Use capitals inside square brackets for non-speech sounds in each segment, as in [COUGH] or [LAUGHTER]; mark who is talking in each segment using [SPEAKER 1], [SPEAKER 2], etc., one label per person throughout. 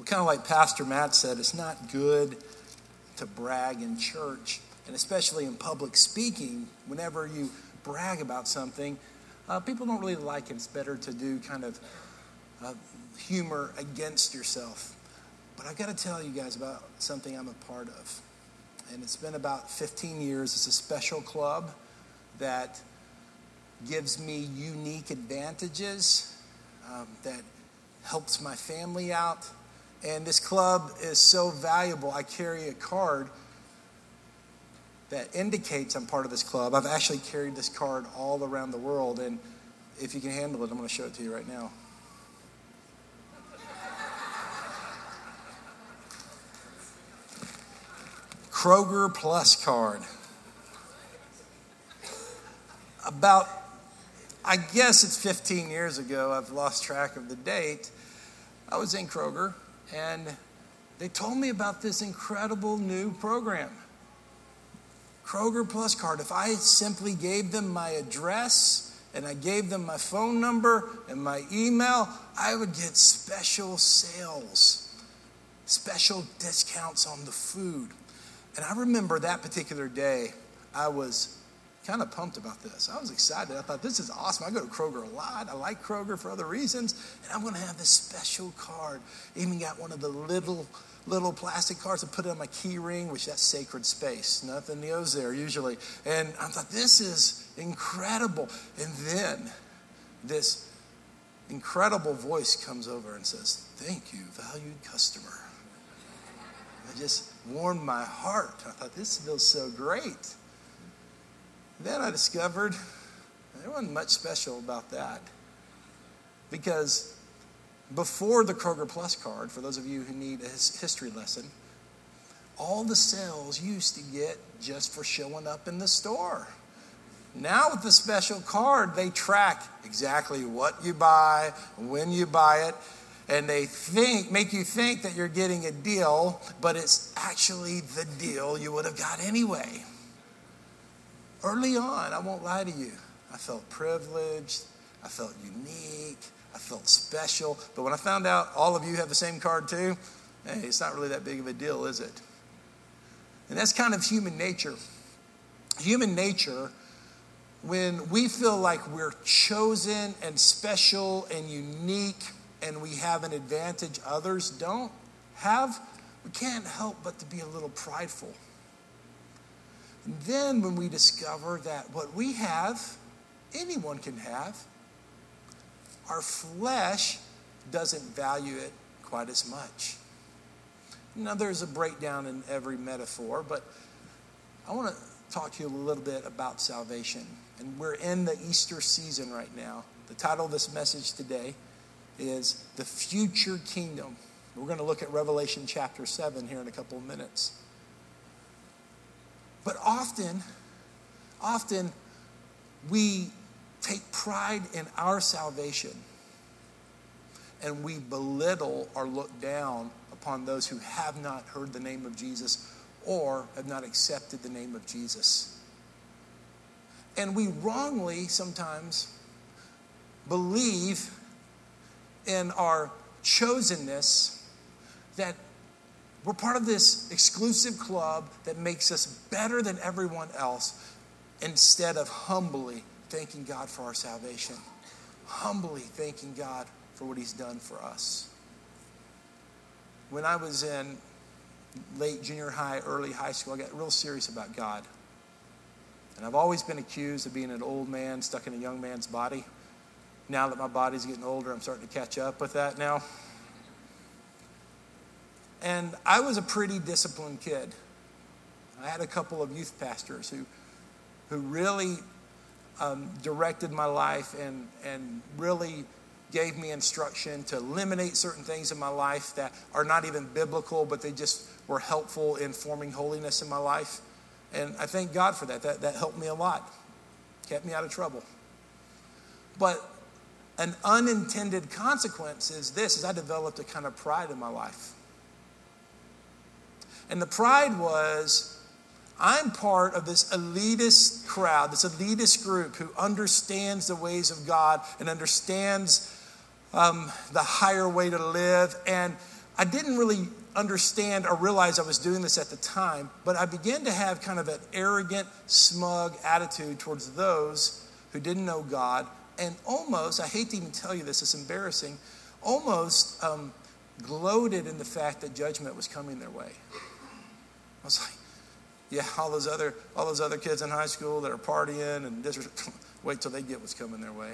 [SPEAKER 1] Well, kind of like Pastor Matt said, it's not good to brag in church, and especially in public speaking, whenever you brag about something, uh, people don't really like it. It's better to do kind of uh, humor against yourself. But I've got to tell you guys about something I'm a part of. And it's been about 15 years. It's a special club that gives me unique advantages, um, that helps my family out. And this club is so valuable. I carry a card that indicates I'm part of this club. I've actually carried this card all around the world. And if you can handle it, I'm going to show it to you right now. Kroger Plus card. About, I guess it's 15 years ago, I've lost track of the date. I was in Kroger and they told me about this incredible new program. Kroger Plus card. If I simply gave them my address and I gave them my phone number and my email, I would get special sales, special discounts on the food. And I remember that particular day, I was kind of pumped about this. I was excited. I thought, this is awesome. I go to Kroger a lot. I like Kroger for other reasons. And I'm going to have this special card. Even got one of the little, little plastic cards and put it on my key ring, which that's sacred space. Nothing goes there usually. And I thought, this is incredible. And then this incredible voice comes over and says, thank you, valued customer. I just warmed my heart. I thought, this feels so great. Then I discovered there wasn't much special about that. Because before the Kroger Plus card, for those of you who need a history lesson, all the sales used to get just for showing up in the store. Now, with the special card, they track exactly what you buy, when you buy it, and they think make you think that you're getting a deal, but it's actually the deal you would have got anyway. Early on, I won't lie to you, I felt privileged, I felt unique, I felt special. But when I found out all of you have the same card too, hey, it's not really that big of a deal, is it? And that's kind of human nature. Human nature, when we feel like we're chosen and special and unique and we have an advantage others don't have, we can't help but to be a little prideful. Then when we discover that what we have, anyone can have, our flesh doesn't value it quite as much. Now, there's a breakdown in every metaphor, but I want to talk to you a little bit about salvation. And we're in the Easter season right now. The title of this message today is the future kingdom. We're going to look at Revelation chapter 7 here in a couple of minutes. But often, often we take pride in our salvation and we belittle or look down upon those who have not heard the name of Jesus or have not accepted the name of Jesus. And we wrongly sometimes believe in our chosenness that we're part of this exclusive club that makes us better than everyone else instead of humbly thanking God for our salvation, humbly thanking God for what He's done for us. When I was in late junior high, early high school, I got real serious about God. And I've always been accused of being an old man stuck in a young man's body. Now that my body's getting older, I'm starting to catch up with that now. And I was a pretty disciplined kid. I had a couple of youth pastors who, who really um, directed my life and, and really gave me instruction to eliminate certain things in my life that are not even biblical, but they just were helpful in forming holiness in my life. And I thank God for that. That, that helped me a lot, kept me out of trouble. But an unintended consequence is this is I developed a kind of pride in my life. And the pride was I'm part of this elitist crowd, this elitist group who understands the ways of God and understands um, the higher way to live. And I didn't really understand or realize I was doing this at the time, but I began to have kind of an arrogant, smug attitude towards those who didn't know God, and almost, I hate to even tell you this, it's embarrassing, almost um, gloated in the fact that judgment was coming their way. I was like, yeah, all those other all those other kids in high school that are partying and this, [LAUGHS] wait till they get what's coming their way.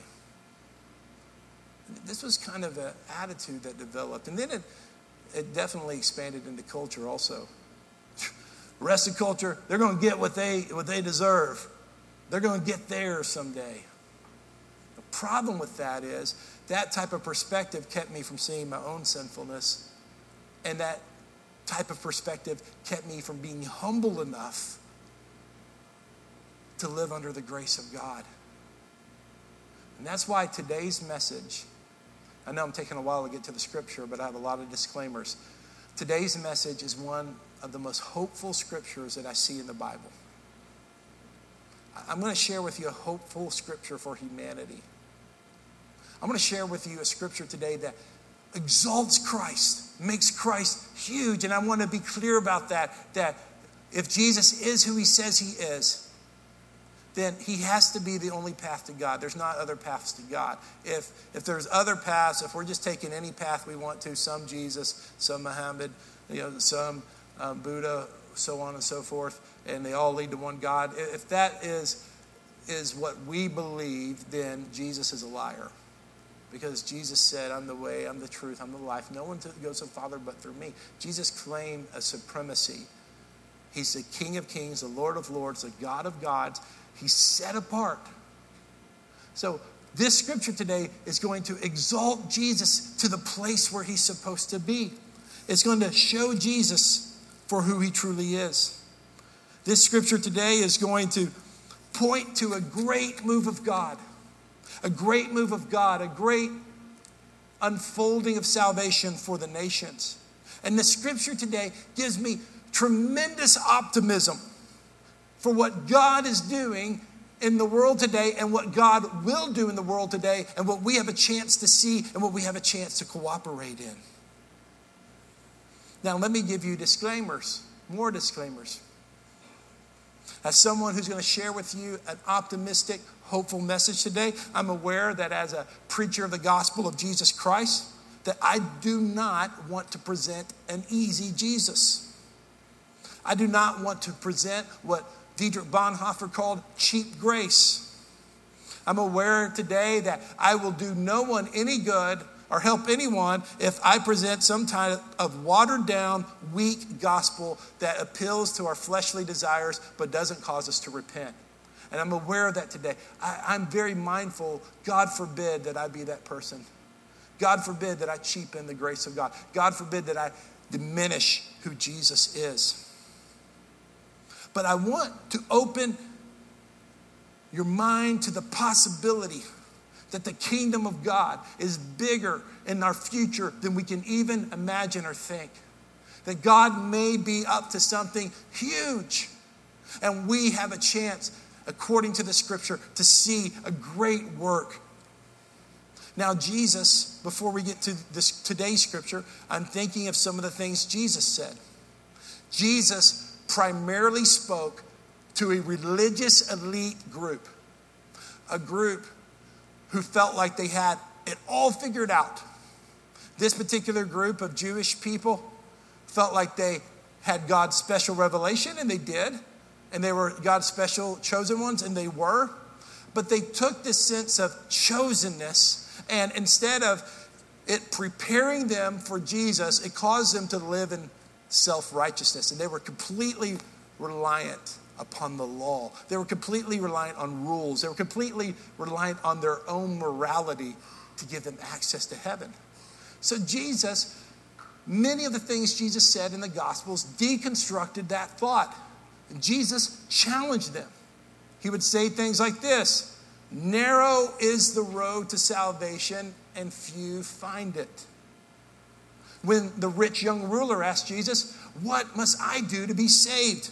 [SPEAKER 1] This was kind of an attitude that developed, and then it it definitely expanded into culture also. [LAUGHS] Rest of culture, they're going to get what they what they deserve. They're going to get there someday. The problem with that is that type of perspective kept me from seeing my own sinfulness, and that type of perspective kept me from being humble enough to live under the grace of God. And that's why today's message, I know I'm taking a while to get to the scripture, but I have a lot of disclaimers. Today's message is one of the most hopeful scriptures that I see in the Bible. I'm going to share with you a hopeful scripture for humanity. I'm going to share with you a scripture today that exalts Christ, makes Christ huge. And I want to be clear about that that if Jesus is who he says he is, then he has to be the only path to God. There's not other paths to God. If, if there's other paths, if we're just taking any path we want to, some Jesus, some Muhammad, you know, some um, Buddha, so on and so forth, and they all lead to one God, if that is, is what we believe, then Jesus is a liar. Because Jesus said, I'm the way, I'm the truth, I'm the life. No one goes to the Father but through me. Jesus claimed a supremacy. He's the King of kings, the Lord of lords, the God of gods. He's set apart. So, this scripture today is going to exalt Jesus to the place where he's supposed to be. It's going to show Jesus for who he truly is. This scripture today is going to point to a great move of God a great move of God, a great unfolding of salvation for the nations. And the scripture today gives me tremendous optimism for what God is doing in the world today and what God will do in the world today and what we have a chance to see and what we have a chance to cooperate in. Now, let me give you disclaimers, more disclaimers. As someone who's going to share with you an optimistic, hopeful message today. I'm aware that as a preacher of the gospel of Jesus Christ, that I do not want to present an easy Jesus. I do not want to present what Dietrich Bonhoeffer called cheap grace. I'm aware today that I will do no one any good or help anyone if I present some type of watered down, weak gospel that appeals to our fleshly desires but doesn't cause us to repent. And I'm aware of that today. I, am very mindful, God forbid that I be that person. God forbid that I cheapen the grace of God. God forbid that I diminish who Jesus is. But I want to open your mind to the possibility that the kingdom of God is bigger in our future than we can even imagine or think. That God may be up to something huge, and we have a chance according to the scripture, to see a great work. Now, Jesus, before we get to this today's scripture, I'm thinking of some of the things Jesus said. Jesus primarily spoke to a religious elite group, a group who felt like they had it all figured out. This particular group of Jewish people felt like they had God's special revelation, and they did and they were God's special chosen ones, and they were. But they took this sense of chosenness, and instead of it preparing them for Jesus, it caused them to live in self righteousness. And they were completely reliant upon the law. They were completely reliant on rules. They were completely reliant on their own morality to give them access to heaven. So, Jesus, many of the things Jesus said in the Gospels deconstructed that thought. Jesus challenged them. He would say things like this Narrow is the road to salvation, and few find it. When the rich young ruler asked Jesus, What must I do to be saved?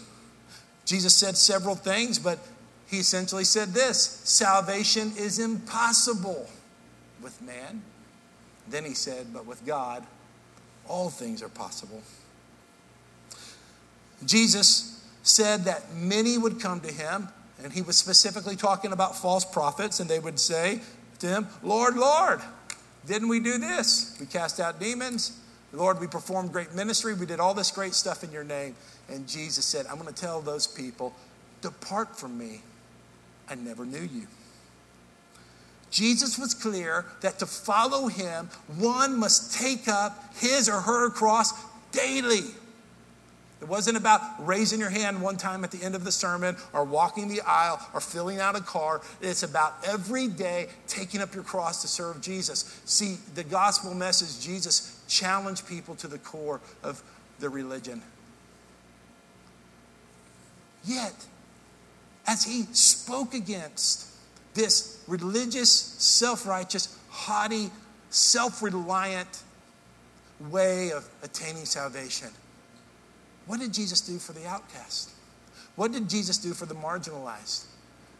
[SPEAKER 1] Jesus said several things, but he essentially said this Salvation is impossible with man. Then he said, But with God, all things are possible. Jesus said that many would come to him, and he was specifically talking about false prophets, and they would say to him, Lord, Lord, didn't we do this? We cast out demons. Lord, we performed great ministry. We did all this great stuff in your name. And Jesus said, I'm going to tell those people, Depart from me. I never knew you. Jesus was clear that to follow him, one must take up his or her cross daily. It wasn't about raising your hand one time at the end of the sermon or walking the aisle or filling out a card. It's about every day taking up your cross to serve Jesus. See, the gospel message, Jesus challenged people to the core of their religion. Yet, as he spoke against this religious, self righteous, haughty, self reliant way of attaining salvation. What did Jesus do for the outcast? What did Jesus do for the marginalized?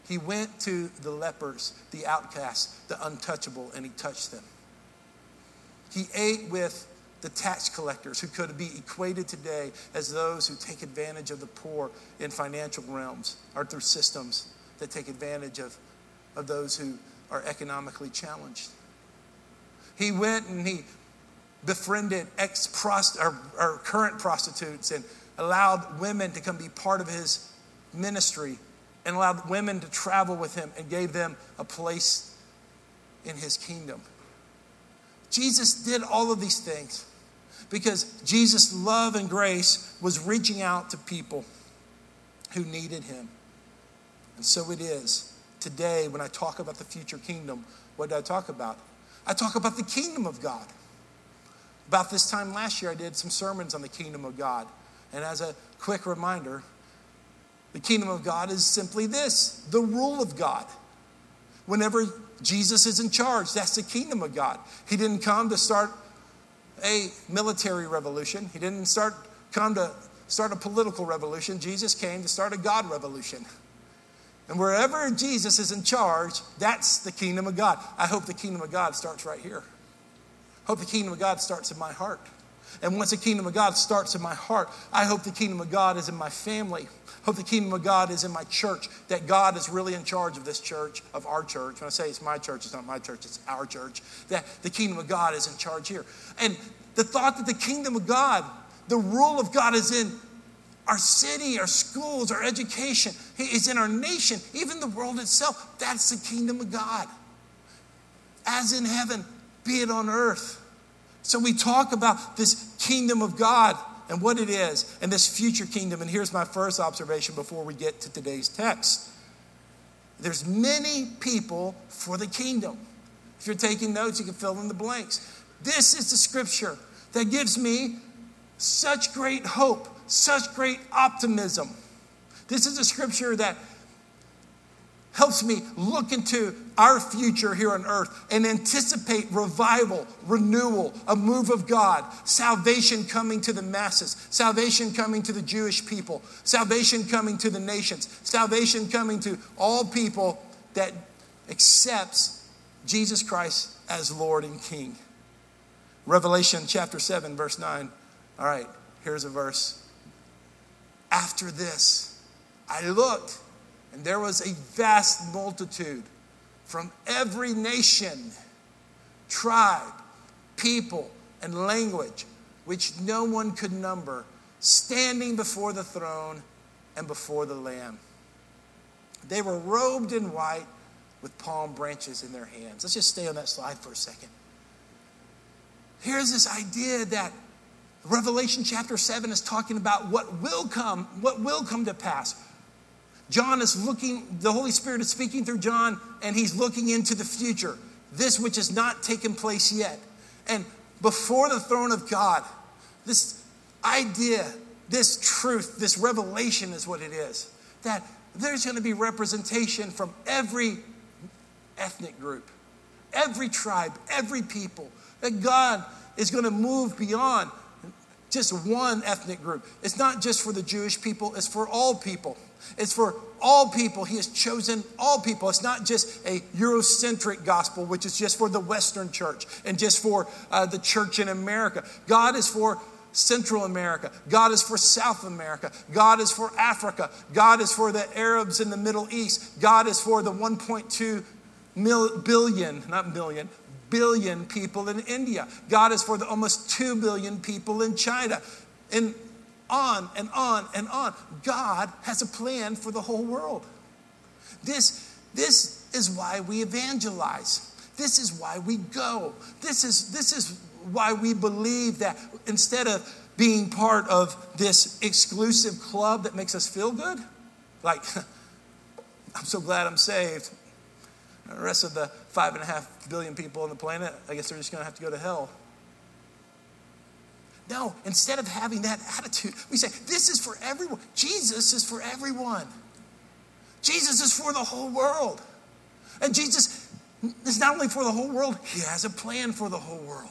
[SPEAKER 1] He went to the lepers, the outcasts, the untouchable, and he touched them. He ate with the tax collectors who could be equated today as those who take advantage of the poor in financial realms or through systems that take advantage of of those who are economically challenged. He went and he befriended ex or, or current prostitutes and allowed women to come be part of his ministry and allowed women to travel with him and gave them a place in his kingdom. Jesus did all of these things because Jesus' love and grace was reaching out to people who needed him. And so it is today, when I talk about the future kingdom, what do I talk about? I talk about the kingdom of God. About this time last year, I did some sermons on the kingdom of God. And as a quick reminder, the kingdom of God is simply this the rule of God. Whenever Jesus is in charge, that's the kingdom of God. He didn't come to start a military revolution, He didn't start, come to start a political revolution. Jesus came to start a God revolution. And wherever Jesus is in charge, that's the kingdom of God. I hope the kingdom of God starts right here. Hope the kingdom of God starts in my heart. And once the kingdom of God starts in my heart, I hope the kingdom of God is in my family. Hope the kingdom of God is in my church, that God is really in charge of this church, of our church. When I say it's my church, it's not my church, it's our church. That the kingdom of God is in charge here. And the thought that the kingdom of God, the rule of God is in our city, our schools, our education. is in our nation, even the world itself. That's the kingdom of God. As in heaven, be it on earth. So we talk about this kingdom of God and what it is and this future kingdom. And here's my first observation before we get to today's text. There's many people for the kingdom. If you're taking notes, you can fill in the blanks. This is the scripture that gives me such great hope such great optimism. This is a scripture that helps me look into our future here on earth and anticipate revival, renewal, a move of God, salvation coming to the masses, salvation coming to the Jewish people, salvation coming to the nations, salvation coming to all people that accepts Jesus Christ as Lord and King. Revelation chapter 7 verse 9. All right, here's a verse after this, I looked, and there was a vast multitude from every nation, tribe, people, and language, which no one could number, standing before the throne and before the Lamb. They were robed in white with palm branches in their hands. Let's just stay on that slide for a second. Here's this idea that Revelation chapter 7 is talking about what will come, what will come to pass. John is looking, the Holy Spirit is speaking through John, and he's looking into the future, this which has not taken place yet. And before the throne of God, this idea, this truth, this revelation is what it is that there's going to be representation from every ethnic group, every tribe, every people, that God is going to move beyond just one ethnic group. It's not just for the Jewish people, it's for all people. It's for all people. He has chosen all people. It's not just a Eurocentric gospel, which is just for the Western church and just for uh, the church in America. God is for Central America. God is for South America. God is for Africa. God is for the Arabs in the Middle East. God is for the 1.2 mil- billion, not million, billion people in India. God is for the almost 2 billion people in China. And on and on and on. God has a plan for the whole world. This, this is why we evangelize. This is why we go. This is, this is why we believe that instead of being part of this exclusive club that makes us feel good, like, [LAUGHS] I'm so glad I'm saved. The rest of the five and a half billion people on the planet, I guess they're just going to have to go to hell. No, instead of having that attitude, we say, This is for everyone. Jesus is for everyone. Jesus is for the whole world. And Jesus is not only for the whole world, He has a plan for the whole world.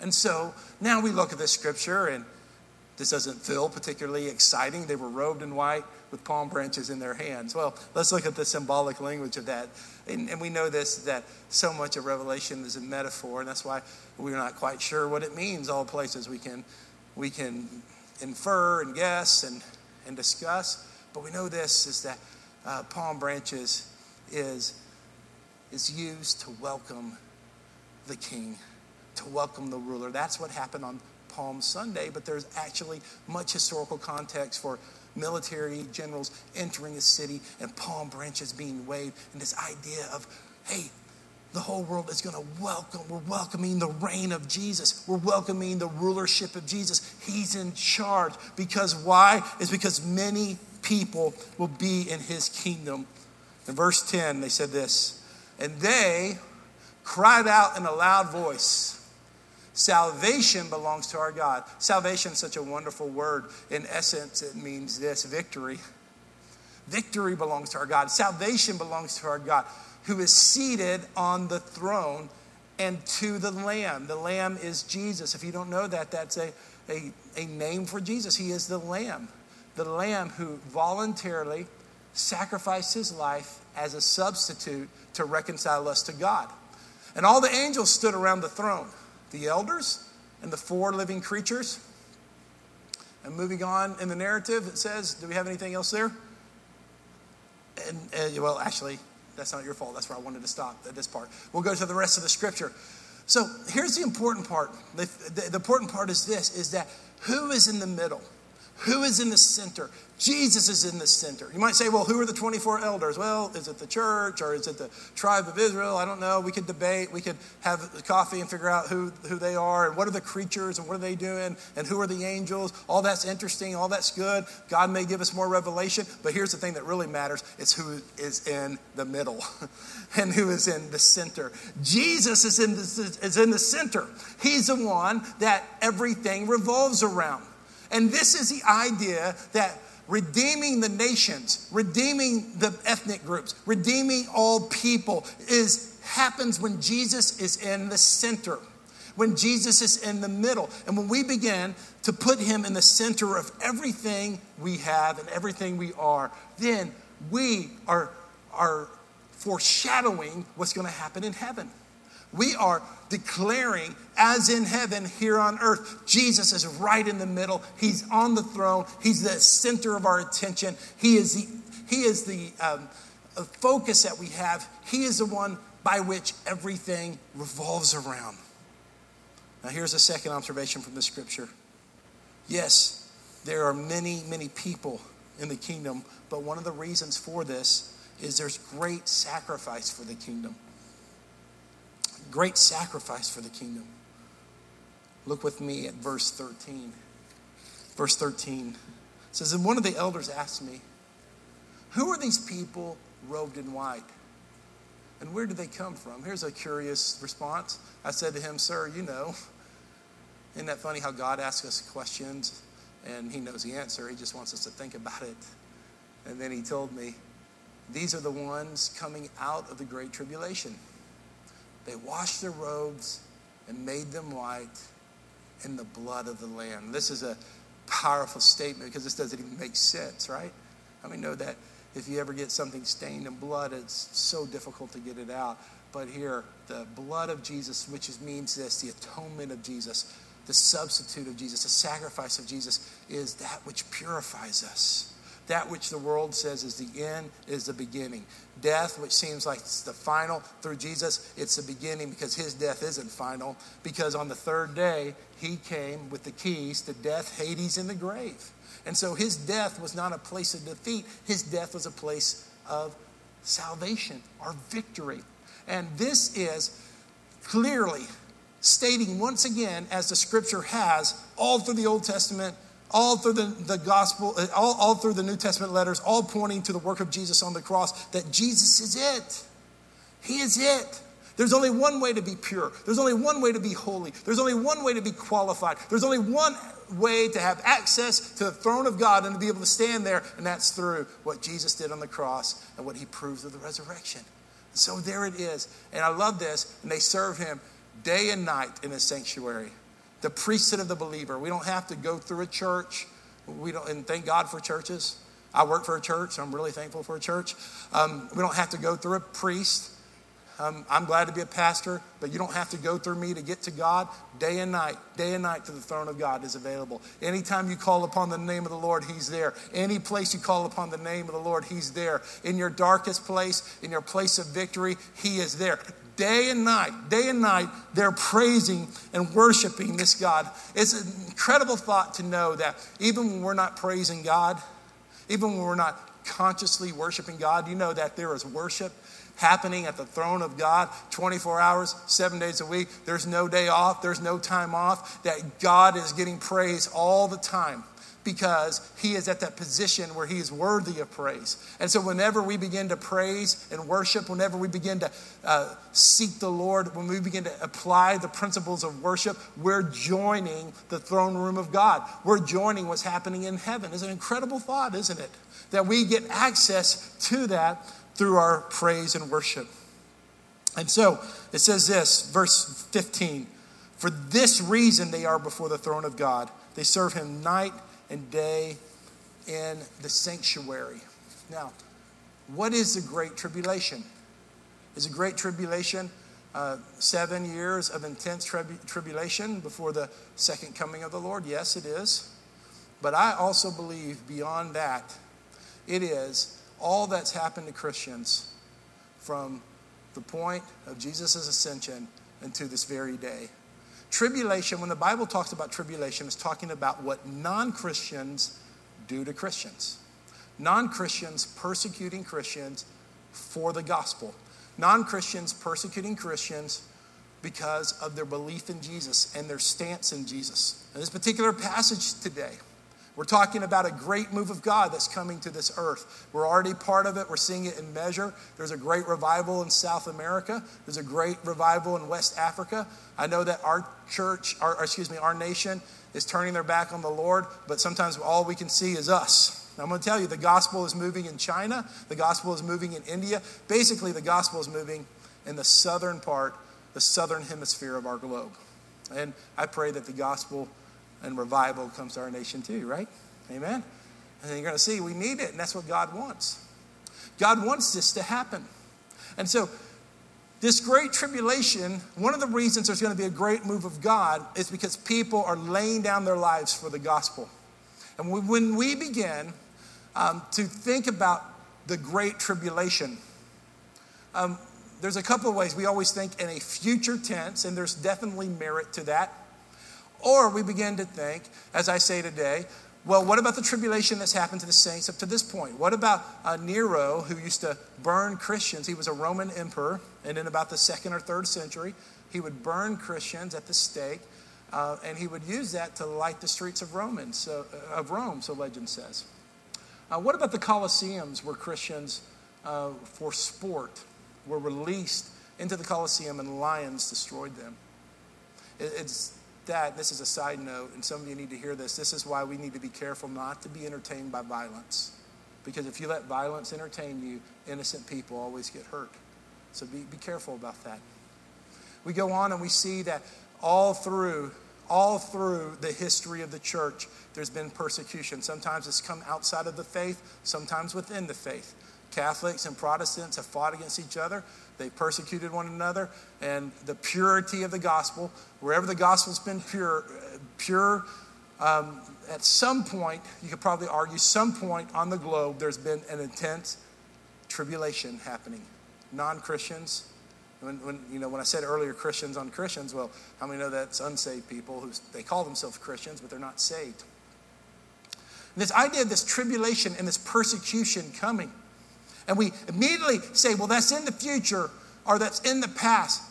[SPEAKER 1] And so now we look at this scripture, and this doesn't feel particularly exciting. They were robed in white with palm branches in their hands. Well, let's look at the symbolic language of that. And, and, we know this that so much of Revelation is a metaphor, and that's why we're not quite sure what it means. All places we can we can infer and guess and, and discuss, but we know this is that uh, palm branches is is used to welcome the king, to welcome the ruler. That's what happened on Palm Sunday, but there's actually much historical context for military generals entering a city and palm branches being waved, and this idea of, hey, the whole world is going to welcome. We're welcoming the reign of Jesus. We're welcoming the rulership of Jesus. He's in charge. Because why? Is because many people will be in his kingdom. In verse 10, they said this, and they cried out in a loud voice. Salvation belongs to our God. Salvation is such a wonderful word. In essence, it means this victory. Victory belongs to our God. Salvation belongs to our God, who is seated on the throne and to the Lamb. The Lamb is Jesus. If you don't know that, that's a, a, a name for Jesus. He is the Lamb. The Lamb who voluntarily sacrificed his life as a substitute to reconcile us to God. And all the angels stood around the throne the elders and the four living creatures. And moving on in the narrative, it says, do we have anything else there? And, and, well, actually, that's not your fault. That's where I wanted to stop at this part. We'll go to the rest of the scripture. So here's the important part. The, the, the important part is this: is that who is in the middle? Who is in the center? Jesus is in the center. You might say, well, who are the 24 elders? Well, is it the church or is it the tribe of Israel? I don't know. We could debate. We could have coffee and figure out who, who they are and what are the creatures and what are they doing and who are the angels. All that's interesting. All that's good. God may give us more revelation. But here's the thing that really matters it's who is in the middle [LAUGHS] and who is in the center. Jesus is in the, is in the center. He's the one that everything revolves around. And this is the idea that redeeming the nations, redeeming the ethnic groups, redeeming all people is happens when Jesus is in the center. When Jesus is in the middle. And when we begin to put him in the center of everything we have and everything we are, then we are, are foreshadowing what's going to happen in heaven. We are declaring, as in heaven, here on earth, Jesus is right in the middle. He's on the throne. He's the center of our attention. He is the, he is the um, focus that we have. He is the one by which everything revolves around. Now, here's a second observation from the scripture. Yes, there are many, many people in the kingdom, but one of the reasons for this is there's great sacrifice for the kingdom great sacrifice for the kingdom. Look with me at verse 13. Verse 13 says, And one of the elders asked me, Who are these people robed in white? And where do they come from? Here's a curious response. I said to him, Sir, you know. Isn't that funny how God asks us questions and he knows the answer? He just wants us to think about it. And then he told me, These are the ones coming out of the great tribulation. They washed their robes and made them white in the blood of the Lamb. This is a powerful statement because this doesn't even make sense, right? I mean, know that if you ever get something stained in blood, it's so difficult to get it out. But here, the blood of Jesus, which means this the atonement of Jesus, the substitute of Jesus, the sacrifice of Jesus, is that which purifies us. That which the world says is the end is the beginning. Death, which seems like it's the final, through Jesus, it's the beginning because his death isn't final. Because on the third day, he came with the keys to death, Hades, and the grave. And so his death was not a place of defeat, his death was a place of salvation, our victory. And this is clearly stating once again, as the scripture has all through the Old Testament all through the, the gospel, uh, all, all through the New Testament letters, all pointing to the work of Jesus on the cross, that Jesus is it. He is it. There's only one way to be pure. There's only one way to be holy. There's only one way to be qualified. There's only one way to have access to the throne of God and to be able to stand there, and that's through what Jesus did on the cross and what he proves of the resurrection. So there it is. And I love this. And they serve him day and night in his sanctuary the priesthood of the believer. We don't have to go through a church. We don't, and thank God for churches. I work for a church, so I'm really thankful for a church. Um, we don't have to go through a priest. Um, I'm glad to be a pastor, but you don't have to go through me to get to God. Day and night, day and night to the throne of God is available. Anytime you call upon the name of the Lord, He's there. Any place you call upon the name of the Lord, He's there. In your darkest place, in your place of victory, He is there day and night, day and night, they're praising and worshiping this God. It's an incredible thought to know that even when we're not praising God, even when we're not consciously worshiping God, you know that there is worship happening at the throne of God 24 hours, seven days a week. There's no day off, there's no time off, that God is getting praise all the time because he is at that position where he is worthy of praise. And so, whenever we begin to praise and worship, whenever we begin to uh, seek the Lord, when we begin to apply the principles of worship, we're joining the throne room of God. We're joining what's happening in heaven. It's an incredible thought, isn't it? That we get access to that through our praise and worship. And so, it says this, verse 15 For this reason they are before the throne of God. They serve him night and day in the sanctuary. Now, what is the Great Tribulation? Is a Great Tribulation uh, seven years of intense tribu- tribulation before the second coming of the Lord? Yes, it is. But I also believe beyond that, it is all that's happened to Christians from the point of Jesus' ascension until this very day. Tribulation, when the Bible talks about tribulation, is talking about what non Christians do to Christians. Non Christians persecuting Christians for the gospel. Non Christians persecuting Christians because of their belief in Jesus and their stance in Jesus. In this particular passage today, we're talking about a great move of God that's coming to this earth. We're already part of it. We're seeing it in measure. There's a great revival in South America. There's a great revival in West Africa. I know that our church, our, excuse me, our nation is turning their back on the Lord, but sometimes all we can see is us. I'm going to tell you the gospel is moving in China, the gospel is moving in India. Basically, the gospel is moving in the southern part, the southern hemisphere of our globe. And I pray that the gospel and revival comes to our nation too, right? Amen? And you're going to see we need it, and that's what God wants. God wants this to happen. And so, this great tribulation, one of the reasons there's going to be a great move of God is because people are laying down their lives for the gospel. And when we begin um, to think about the great tribulation, um, there's a couple of ways. We always think in a future tense, and there's definitely merit to that. Or we begin to think, as I say today, well, what about the tribulation that's happened to the saints up to this point? What about uh, Nero, who used to burn Christians? He was a Roman emperor, and in about the second or third century, he would burn Christians at the stake, uh, and he would use that to light the streets of, Romans, so, uh, of Rome, so legend says. Uh, what about the Colosseums, where Christians, uh, for sport, were released into the Colosseum and lions destroyed them? It, it's that, this is a side note, and some of you need to hear this. This is why we need to be careful not to be entertained by violence. Because if you let violence entertain you, innocent people always get hurt. So be, be careful about that. We go on and we see that all through all through the history of the church, there's been persecution. Sometimes it's come outside of the faith, sometimes within the faith. Catholics and Protestants have fought against each other. They persecuted one another, and the purity of the gospel, wherever the gospel's been pure, pure. Um, at some point, you could probably argue, some point on the globe, there's been an intense tribulation happening. Non-Christians, when, when, you know, when I said earlier Christians on Christians, well, how many know that's unsaved people who they call themselves Christians, but they're not saved? And this idea of this tribulation and this persecution coming. And we immediately say, well, that's in the future or that's in the past.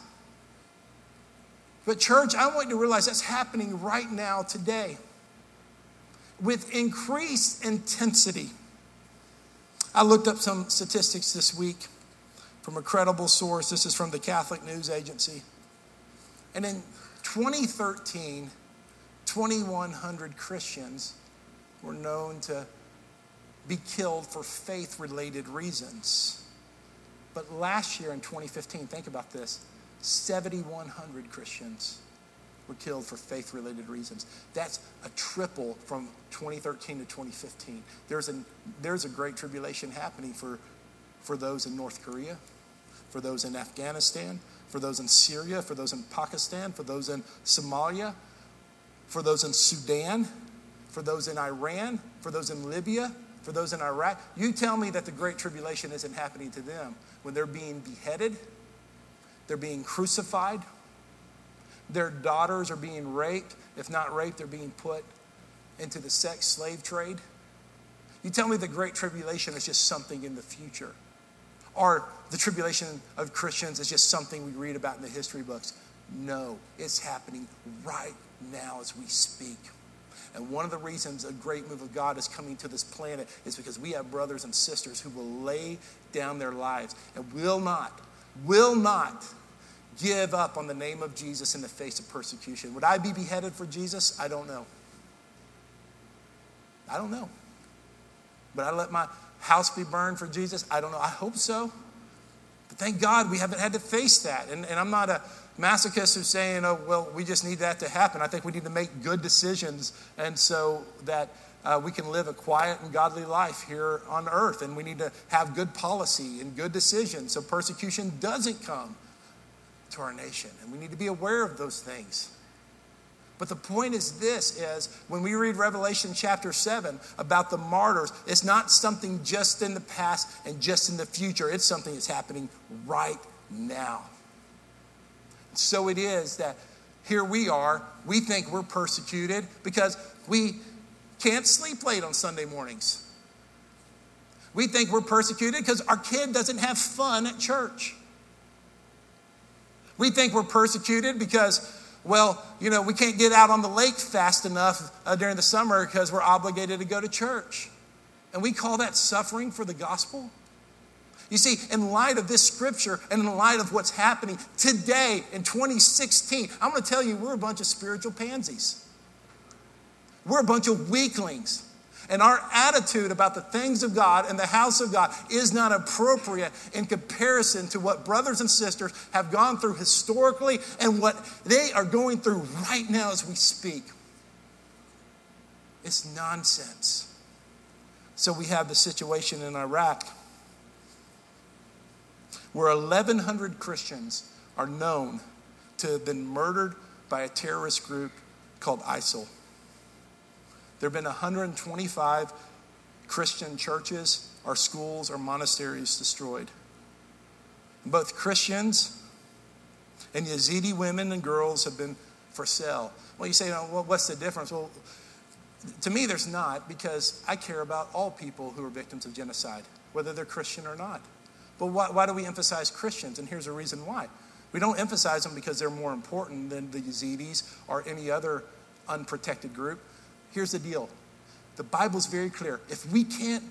[SPEAKER 1] But, church, I want you to realize that's happening right now, today, with increased intensity. I looked up some statistics this week from a credible source. This is from the Catholic News Agency. And in 2013, 2,100 Christians were known to be killed for faith related reasons. But last year in 2015, think about this 7,100 Christians were killed for faith related reasons. That's a triple from 2013 to 2015. There's a, there's a great tribulation happening for, for those in North Korea, for those in Afghanistan, for those in Syria, for those in Pakistan, for those in Somalia, for those in Sudan, for those in Iran, for those in Libya, for those in Iraq. You tell me that the Great Tribulation isn't happening to them when they're being beheaded, they're being crucified, their daughters are being raped. If not raped, they're being put into the sex slave trade. You tell me the Great Tribulation is just something in the future. Or the tribulation of Christians is just something we read about in the history books. No, it's happening right now as we speak. And one of the reasons a great move of God is coming to this planet is because we have brothers and sisters who will lay down their lives and will not, will not give up on the name of Jesus in the face of persecution. Would I be beheaded for Jesus? I don't know. I don't know. But I let my house be burned for Jesus? I don't know. I hope so. But thank God we haven't had to face that. And, and I'm not a masochist who's saying, oh, well, we just need that to happen. I think we need to make good decisions and so that uh, we can live a quiet and godly life here on earth. And we need to have good policy and good decisions so persecution doesn't come to our nation. And we need to be aware of those things. But the point is this is when we read Revelation chapter 7 about the martyrs, it's not something just in the past and just in the future. It's something that's happening right now. So it is that here we are, we think we're persecuted because we can't sleep late on Sunday mornings. We think we're persecuted because our kid doesn't have fun at church. We think we're persecuted because, well, you know, we can't get out on the lake fast enough uh, during the summer because we're obligated to go to church. And we call that suffering for the gospel. You see, in light of this scripture and in light of what's happening today in 2016, I'm going to tell you, we're a bunch of spiritual pansies. We're a bunch of weaklings. And our attitude about the things of God and the house of God is not appropriate in comparison to what brothers and sisters have gone through historically and what they are going through right now as we speak. It's nonsense. So we have the situation in Iraq where 1,100 Christians are known to have been murdered by a terrorist group called ISIL. There have been 125 Christian churches or schools or monasteries destroyed. Both Christians and Yazidi women and girls have been for sale. Well, you say, what's the difference? Well, to me, there's not because I care about all people who are victims of genocide, whether they're Christian or not. But why, why do we emphasize Christians? And here's a reason why. We don't emphasize them because they're more important than the Yazidis or any other unprotected group. Here's the deal the Bible's very clear. If we can't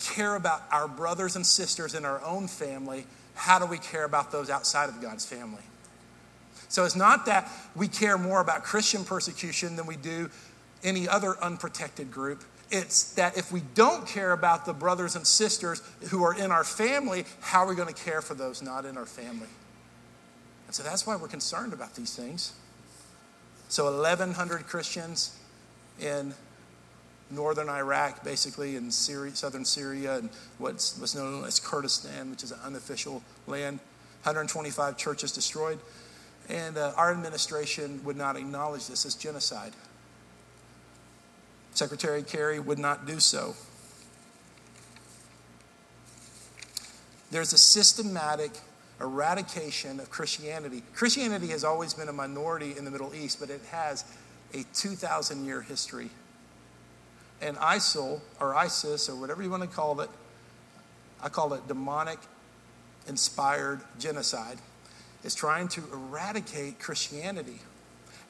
[SPEAKER 1] care about our brothers and sisters in our own family, how do we care about those outside of God's family? So it's not that we care more about Christian persecution than we do any other unprotected group. It's that if we don't care about the brothers and sisters who are in our family, how are we going to care for those not in our family? And so that's why we're concerned about these things. So 1,100 Christians in northern Iraq, basically in Syria, southern Syria, and what's, what's known as Kurdistan, which is an unofficial land. 125 churches destroyed. And uh, our administration would not acknowledge this as genocide. Secretary Kerry would not do so. There's a systematic eradication of Christianity. Christianity has always been a minority in the Middle East, but it has a 2,000 year history. And ISIL, or ISIS, or whatever you want to call it, I call it demonic inspired genocide, is trying to eradicate Christianity.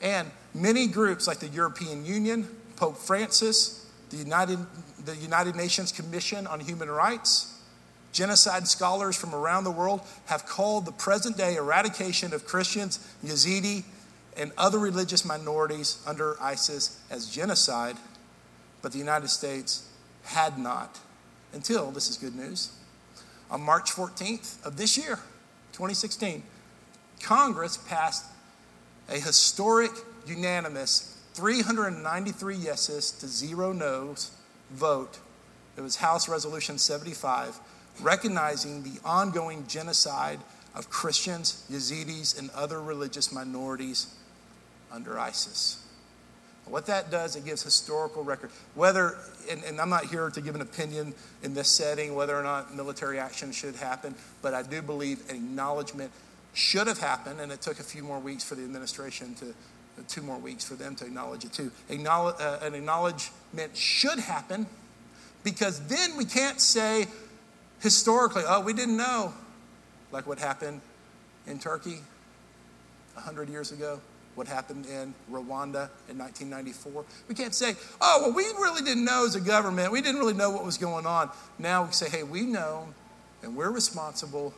[SPEAKER 1] And many groups like the European Union, Pope Francis, the United, the United Nations Commission on Human Rights, genocide scholars from around the world have called the present day eradication of Christians, Yazidi, and other religious minorities under ISIS as genocide, but the United States had not until, this is good news, on March 14th of this year, 2016, Congress passed a historic, unanimous 393 yeses to zero noes vote. It was House Resolution 75, recognizing the ongoing genocide of Christians, Yazidis, and other religious minorities under ISIS. What that does, it gives historical record. Whether, and, and, I'm not here to give an opinion in this setting whether or not military action should happen, but I do believe an acknowledgement should have happened, and it took a few more weeks for the administration to, two more weeks for them to acknowledge it too. Acknowledge, uh, an acknowledgement should happen because then we can't say historically, oh, we didn't know, like what happened in Turkey 100 years ago what happened in Rwanda in 1994. We can't say, oh, well, we really didn't know as a government. We didn't really know what was going on. Now we say, hey, we know and we're responsible,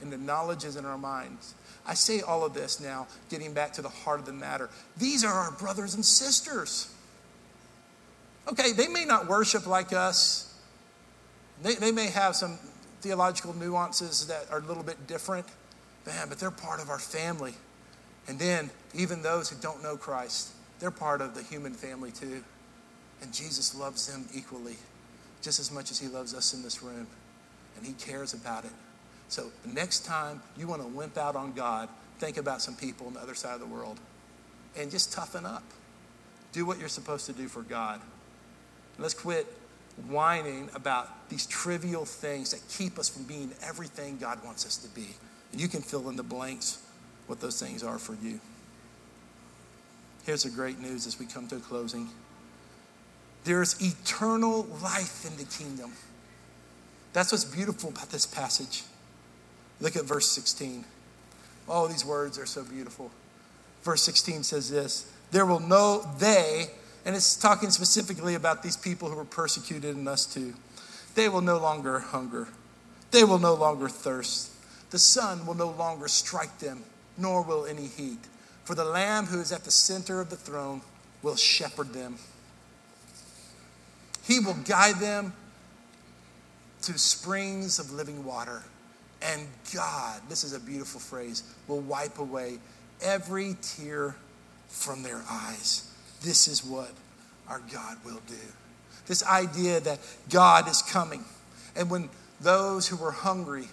[SPEAKER 1] and the knowledge is in our minds. I say all of this now, getting back to the heart of the matter. These are our brothers and sisters. Okay, they may not worship like us, they, they may have some theological nuances that are a little bit different, man, but they're part of our family. And then, even those who don't know Christ, they're part of the human family too. And Jesus loves them equally, just as much as He loves us in this room. And He cares about it. So, next time you want to wimp out on God, think about some people on the other side of the world and just toughen up. Do what you're supposed to do for God. Let's quit whining about these trivial things that keep us from being everything God wants us to be. And you can fill in the blanks what those things are for you. Here's the great news as we come to a closing there's eternal life in the kingdom. That's what's beautiful about this passage. Look at verse 16. Oh, these words are so beautiful. Verse 16 says this There will know they, and it's talking specifically about these people who were persecuted and us too. They will no longer hunger, they will no longer thirst. The sun will no longer strike them nor will any heat. For the Lamb who is at the center of the throne will shepherd them. He will guide them to springs of living water. And God, this is a beautiful phrase, will wipe away every tear from their eyes. This is what our God will do. This idea that God is coming. And when those who were hungry,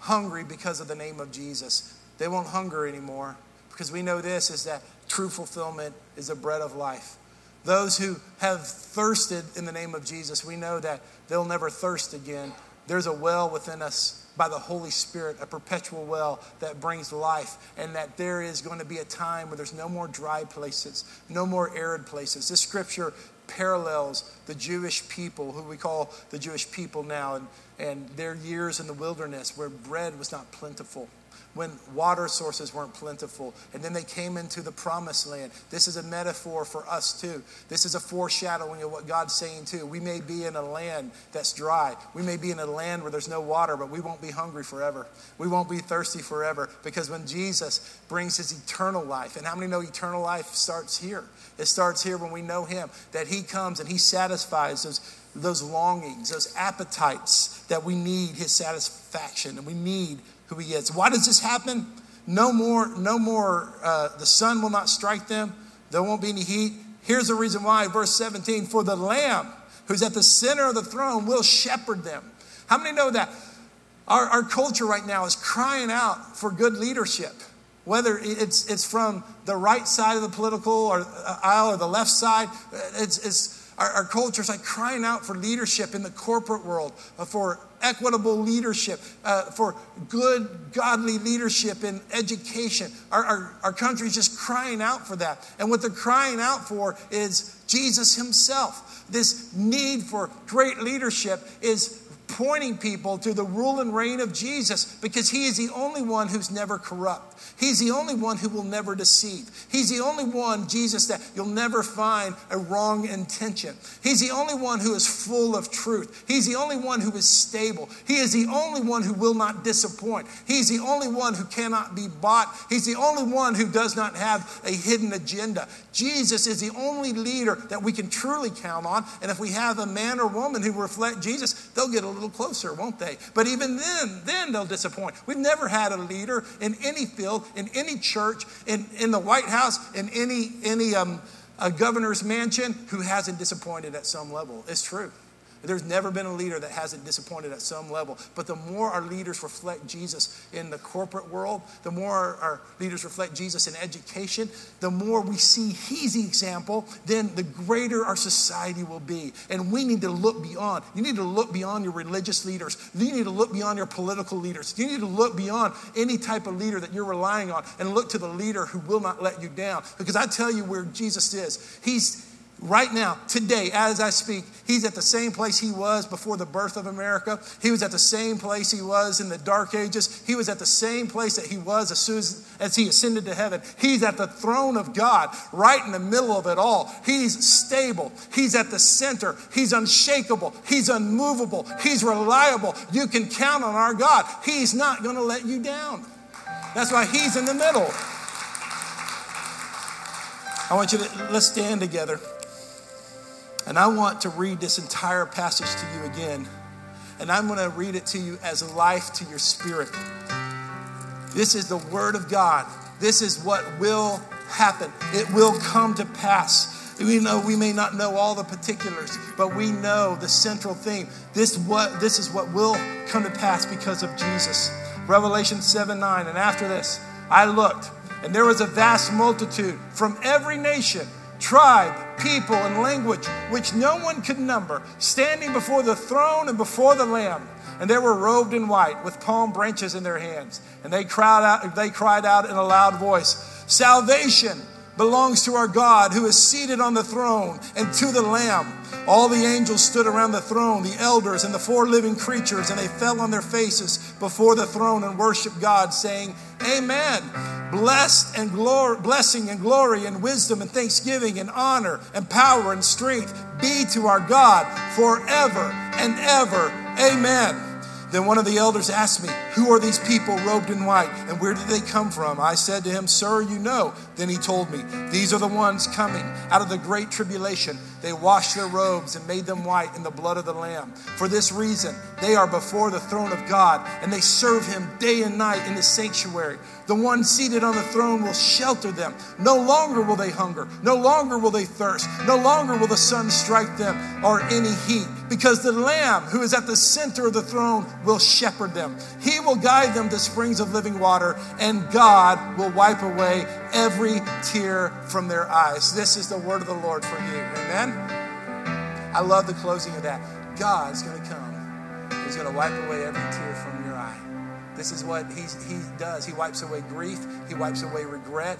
[SPEAKER 1] hungry because of the name of Jesus, they won't hunger anymore because we know this is that true fulfillment is the bread of life. Those who have thirsted in the name of Jesus, we know that they'll never thirst again. There's a well within us by the Holy Spirit, a perpetual well that brings life, and that there is going to be a time where there's no more dry places, no more arid places. This scripture parallels the Jewish people, who we call the Jewish people now, and, and their years in the wilderness where bread was not plentiful when water sources weren't plentiful. And then they came into the promised land. This is a metaphor for us too. This is a foreshadowing of what God's saying too. We may be in a land that's dry. We may be in a land where there's no water, but we won't be hungry forever. We won't be thirsty forever because when Jesus brings his eternal life, and how many know eternal life starts here? It starts here when we know him, that he comes and he satisfies those those longings, those appetites that we need his satisfaction and we need who he is. Why does this happen? No more, no more, uh, the sun will not strike them, There won't be any heat. Here's the reason why. Verse 17 For the Lamb who's at the center of the throne will shepherd them. How many know that? Our, our culture right now is crying out for good leadership whether it's, it's from the right side of the political or uh, aisle or the left side, it's, it's our, our culture is like crying out for leadership in the corporate world, uh, for equitable leadership, uh, for good, godly leadership in education. Our, our, our country is just crying out for that. And what they're crying out for is Jesus Himself. This need for great leadership is pointing people to the rule and reign of Jesus because He is the only one who's never corrupt. He's the only one who will never deceive. He's the only one, Jesus, that you'll never find a wrong intention. He's the only one who is full of truth. He's the only one who is stable. He is the only one who will not disappoint. He's the only one who cannot be bought. He's the only one who does not have a hidden agenda. Jesus is the only leader that we can truly count on. And if we have a man or woman who reflect Jesus, they'll get a little closer, won't they? But even then, then they'll disappoint. We've never had a leader in any field in any church, in, in the White House, in any, any um, governor's mansion who hasn't disappointed at some level. It's true. There's never been a leader that hasn't disappointed at some level. But the more our leaders reflect Jesus in the corporate world, the more our, our, leaders reflect Jesus in education, the more we see the example, then the greater our society will be. And we need to look beyond. You need to look beyond your religious leaders. You need to look beyond your political leaders. You need to look beyond any type of leader that you're relying on and look to the leader who will not let you down. Because I tell you where Jesus is. He's Right now, today, as I speak, he's at the same place he was before the birth of America. He was at the same place he was in the dark ages. He was at the same place that he was as soon as, as he ascended to heaven. He's at the throne of God, right in the middle of it all. He's stable. He's at the center. He's unshakable. He's unmovable. He's reliable. You can count on our God. He's not going to let you down. That's why he's in the middle. I want you to let's stand together. And I want to read this entire passage to you again. And I'm going to read it to you as life to your spirit. This is the Word of God. This is what will happen. It will come to pass. We know we may not know all the particulars, but we know the central theme. This what this is what will come to pass because of Jesus. Revelation 7 9. And after this, I looked, and there was a vast multitude from every nation tribe, people, and language, which no one could number, standing before the throne and before the Lamb. And they were robed in white, with palm branches in their hands. And they cried out, they cried out in a loud voice, Salvation belongs to our God who is seated on the throne and to the Lamb. All the angels stood around the throne, the elders and the four living creatures, and they fell on their faces before the throne and worshiped God, saying, Amen. Blessed and glory, blessing and glory and wisdom and thanksgiving and honor and power and strength be to our God forever and ever. Amen. Then one of the elders asked me, Who are these people robed in white, and where did they come from? I said to him, Sir, you know. Then he told me, These are the ones coming out of the great tribulation. They washed their robes and made them white in the blood of the Lamb. For this reason, they are before the throne of God, and they serve him day and night in the sanctuary. The one seated on the throne will shelter them. No longer will they hunger. No longer will they thirst. No longer will the sun strike them or any heat, because the Lamb who is at the center of the throne will shepherd them. He will guide them to springs of living water, and God will wipe away every tear from their eyes. This is the word of the Lord for you. Amen. I love the closing of that. God's going to come. He's going to wipe away every tear from your eye. This is what he, he does. He wipes away grief. He wipes away regret.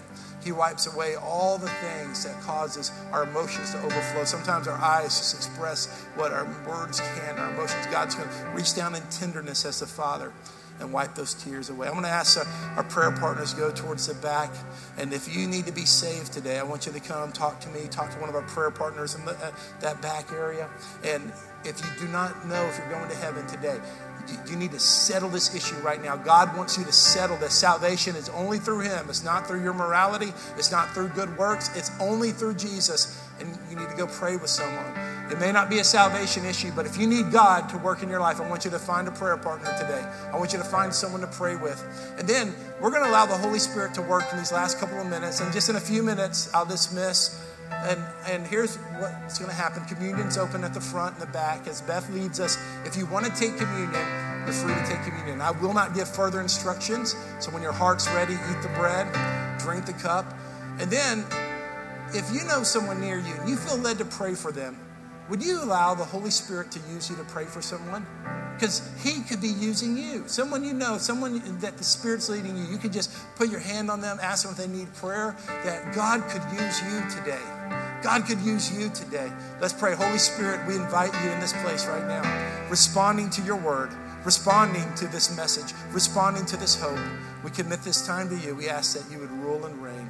[SPEAKER 1] He wipes away all the things that causes our emotions to overflow. Sometimes our eyes just express what our words can, our emotions. God's going to reach down in tenderness as the Father and wipe those tears away. I'm going to ask our, our, prayer partners go towards the back. And if you need to be saved today, I want you to come talk to me, talk to one of our prayer partners in the, uh, that back area. And if you do not know if you're going to heaven today, you need to settle this issue right now. God wants you to settle this. Salvation is only through Him. It's not through your morality. It's not through good works. It's only through Jesus. And you need to go pray with someone. It may not be a salvation issue, but if you need God to work in your life, I want you to find a prayer partner today. I want you to find someone to pray with. And then we're going to allow the Holy Spirit to work in these last couple of minutes. And just in a few minutes, I'll dismiss. And, and here's what's going to happen communion's open at the front and the back as Beth leads us. If you want to take communion, you're free to take communion. I will not give further instructions. So when your heart's ready, eat the bread, drink the cup. And then, if you know someone near you and you feel led to pray for them, would you allow the Holy Spirit to use you to pray for someone? Because He could be using you. Someone you know, someone that the Spirit's leading you. You could just put your hand on them, ask them if they need prayer, that God could use you today. God could use you today. Let's pray. Holy Spirit, we invite you in this place right now, responding to your word, responding to this message, responding to this hope. We commit this time to you. We ask that you would rule and reign.